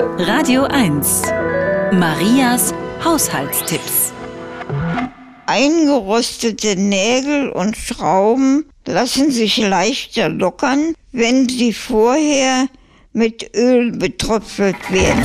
Radio 1. Marias Haushaltstipps. Eingerostete Nägel und Schrauben lassen sich leichter lockern, wenn sie vorher mit Öl betröpfelt werden.